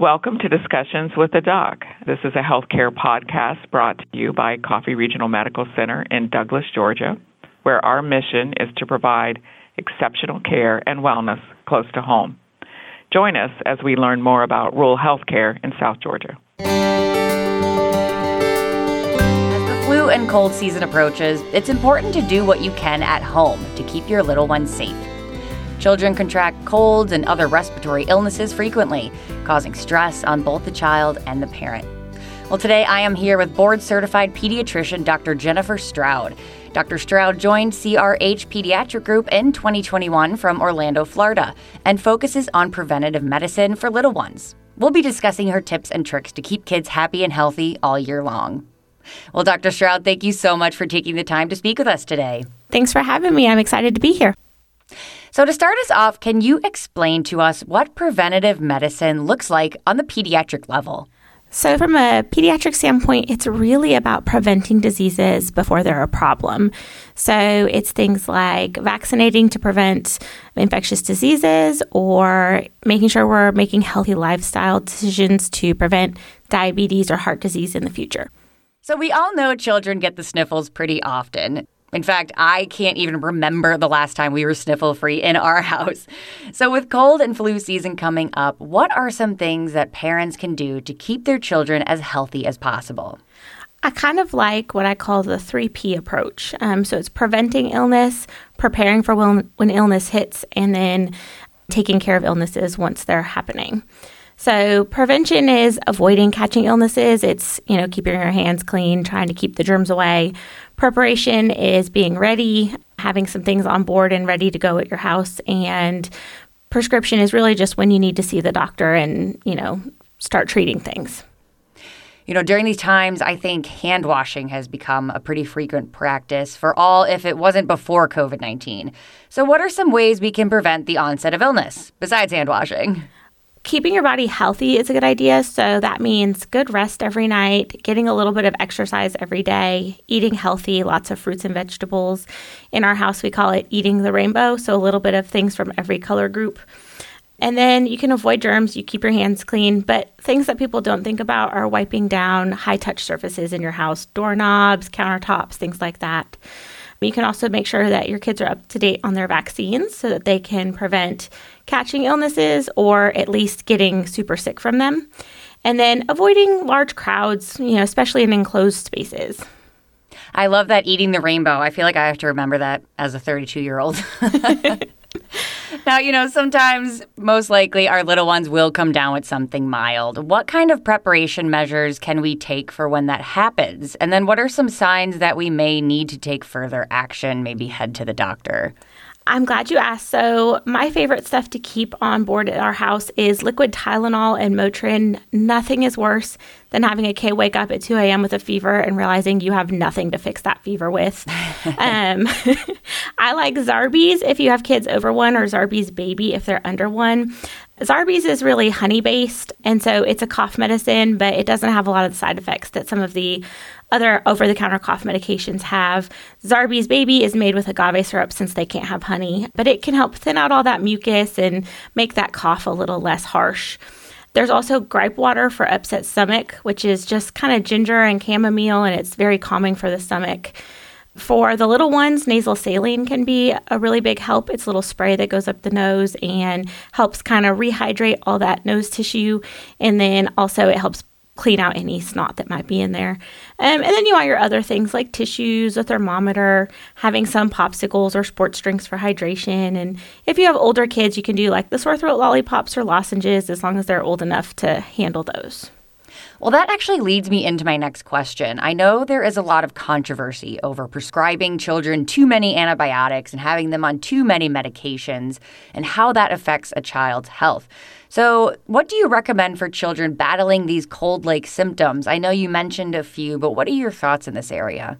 Welcome to Discussions with the Doc. This is a healthcare podcast brought to you by Coffee Regional Medical Center in Douglas, Georgia, where our mission is to provide exceptional care and wellness close to home. Join us as we learn more about rural healthcare in South Georgia. As the flu and cold season approaches, it's important to do what you can at home to keep your little ones safe. Children contract colds and other respiratory illnesses frequently, causing stress on both the child and the parent. Well, today I am here with board certified pediatrician Dr. Jennifer Stroud. Dr. Stroud joined CRH Pediatric Group in 2021 from Orlando, Florida, and focuses on preventative medicine for little ones. We'll be discussing her tips and tricks to keep kids happy and healthy all year long. Well, Dr. Stroud, thank you so much for taking the time to speak with us today. Thanks for having me. I'm excited to be here. So, to start us off, can you explain to us what preventative medicine looks like on the pediatric level? So, from a pediatric standpoint, it's really about preventing diseases before they're a problem. So, it's things like vaccinating to prevent infectious diseases or making sure we're making healthy lifestyle decisions to prevent diabetes or heart disease in the future. So, we all know children get the sniffles pretty often. In fact, I can't even remember the last time we were sniffle free in our house. So, with cold and flu season coming up, what are some things that parents can do to keep their children as healthy as possible? I kind of like what I call the 3P approach. Um, so, it's preventing illness, preparing for when, when illness hits, and then taking care of illnesses once they're happening. So prevention is avoiding catching illnesses. It's, you know, keeping your hands clean, trying to keep the germs away. Preparation is being ready, having some things on board and ready to go at your house. And prescription is really just when you need to see the doctor and, you know, start treating things. You know, during these times, I think hand washing has become a pretty frequent practice for all if it wasn't before COVID 19. So, what are some ways we can prevent the onset of illness besides hand washing? Keeping your body healthy is a good idea. So that means good rest every night, getting a little bit of exercise every day, eating healthy, lots of fruits and vegetables. In our house, we call it eating the rainbow. So a little bit of things from every color group. And then you can avoid germs, you keep your hands clean. But things that people don't think about are wiping down high touch surfaces in your house, doorknobs, countertops, things like that. You can also make sure that your kids are up to date on their vaccines so that they can prevent catching illnesses or at least getting super sick from them. And then avoiding large crowds, you know, especially in enclosed spaces. I love that eating the rainbow. I feel like I have to remember that as a 32 year old. now, you know, sometimes, most likely, our little ones will come down with something mild. What kind of preparation measures can we take for when that happens? And then, what are some signs that we may need to take further action, maybe head to the doctor? I'm glad you asked. So, my favorite stuff to keep on board at our house is liquid Tylenol and Motrin. Nothing is worse than having a kid wake up at 2 a.m. with a fever and realizing you have nothing to fix that fever with. um, I like Zarbee's if you have kids over one, or Zarbee's baby if they're under one. Zarbee's is really honey based, and so it's a cough medicine, but it doesn't have a lot of the side effects that some of the other over the counter cough medications have. Zarbee's baby is made with agave syrup since they can't have honey, but it can help thin out all that mucus and make that cough a little less harsh. There's also gripe water for upset stomach, which is just kind of ginger and chamomile, and it's very calming for the stomach. For the little ones, nasal saline can be a really big help. It's a little spray that goes up the nose and helps kind of rehydrate all that nose tissue. And then also it helps clean out any snot that might be in there. Um, and then you want your other things like tissues, a thermometer, having some popsicles or sports drinks for hydration. And if you have older kids, you can do like the sore throat lollipops or lozenges as long as they're old enough to handle those. Well, that actually leads me into my next question. I know there is a lot of controversy over prescribing children too many antibiotics and having them on too many medications and how that affects a child's health. So, what do you recommend for children battling these cold like symptoms? I know you mentioned a few, but what are your thoughts in this area?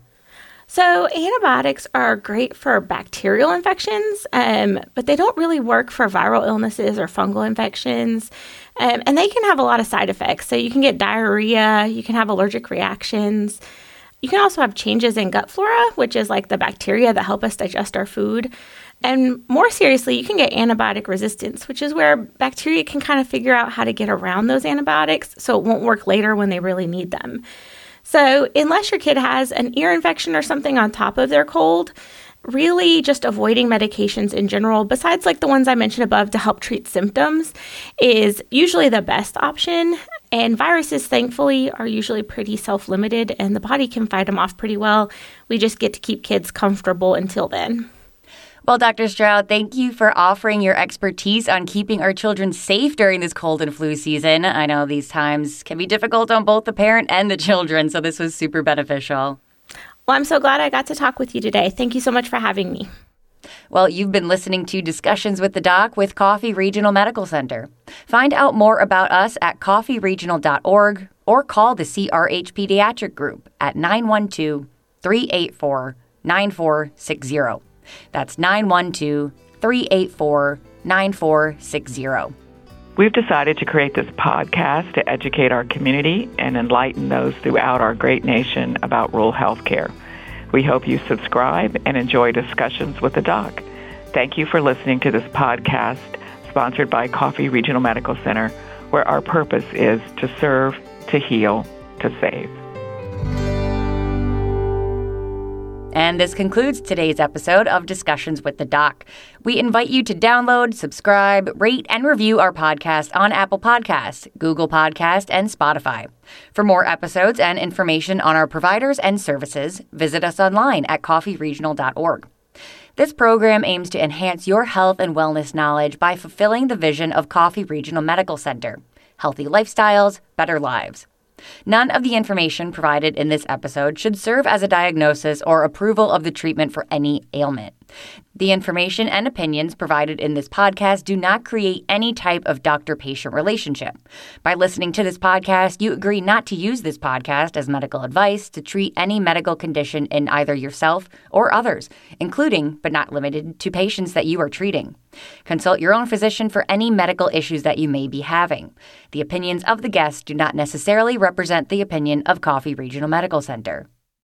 So, antibiotics are great for bacterial infections, um, but they don't really work for viral illnesses or fungal infections. Um, and they can have a lot of side effects. So, you can get diarrhea, you can have allergic reactions. You can also have changes in gut flora, which is like the bacteria that help us digest our food. And more seriously, you can get antibiotic resistance, which is where bacteria can kind of figure out how to get around those antibiotics so it won't work later when they really need them. So, unless your kid has an ear infection or something on top of their cold, really just avoiding medications in general, besides like the ones I mentioned above to help treat symptoms, is usually the best option. And viruses, thankfully, are usually pretty self limited and the body can fight them off pretty well. We just get to keep kids comfortable until then. Well, Dr. Stroud, thank you for offering your expertise on keeping our children safe during this cold and flu season. I know these times can be difficult on both the parent and the children, so this was super beneficial. Well, I'm so glad I got to talk with you today. Thank you so much for having me. Well, you've been listening to Discussions with the Doc with Coffee Regional Medical Center. Find out more about us at coffeeregional.org or call the CRH Pediatric Group at 912 384 9460. That's 912 384 9460. We've decided to create this podcast to educate our community and enlighten those throughout our great nation about rural health care. We hope you subscribe and enjoy discussions with the doc. Thank you for listening to this podcast sponsored by Coffee Regional Medical Center, where our purpose is to serve, to heal, to save. And this concludes today's episode of Discussions with the Doc. We invite you to download, subscribe, rate, and review our podcast on Apple Podcasts, Google Podcast, and Spotify. For more episodes and information on our providers and services, visit us online at coffeeregional.org. This program aims to enhance your health and wellness knowledge by fulfilling the vision of Coffee Regional Medical Center healthy lifestyles, better lives. None of the information provided in this episode should serve as a diagnosis or approval of the treatment for any ailment. The information and opinions provided in this podcast do not create any type of doctor patient relationship. By listening to this podcast, you agree not to use this podcast as medical advice to treat any medical condition in either yourself or others, including but not limited to patients that you are treating. Consult your own physician for any medical issues that you may be having. The opinions of the guests do not necessarily represent the opinion of Coffee Regional Medical Center.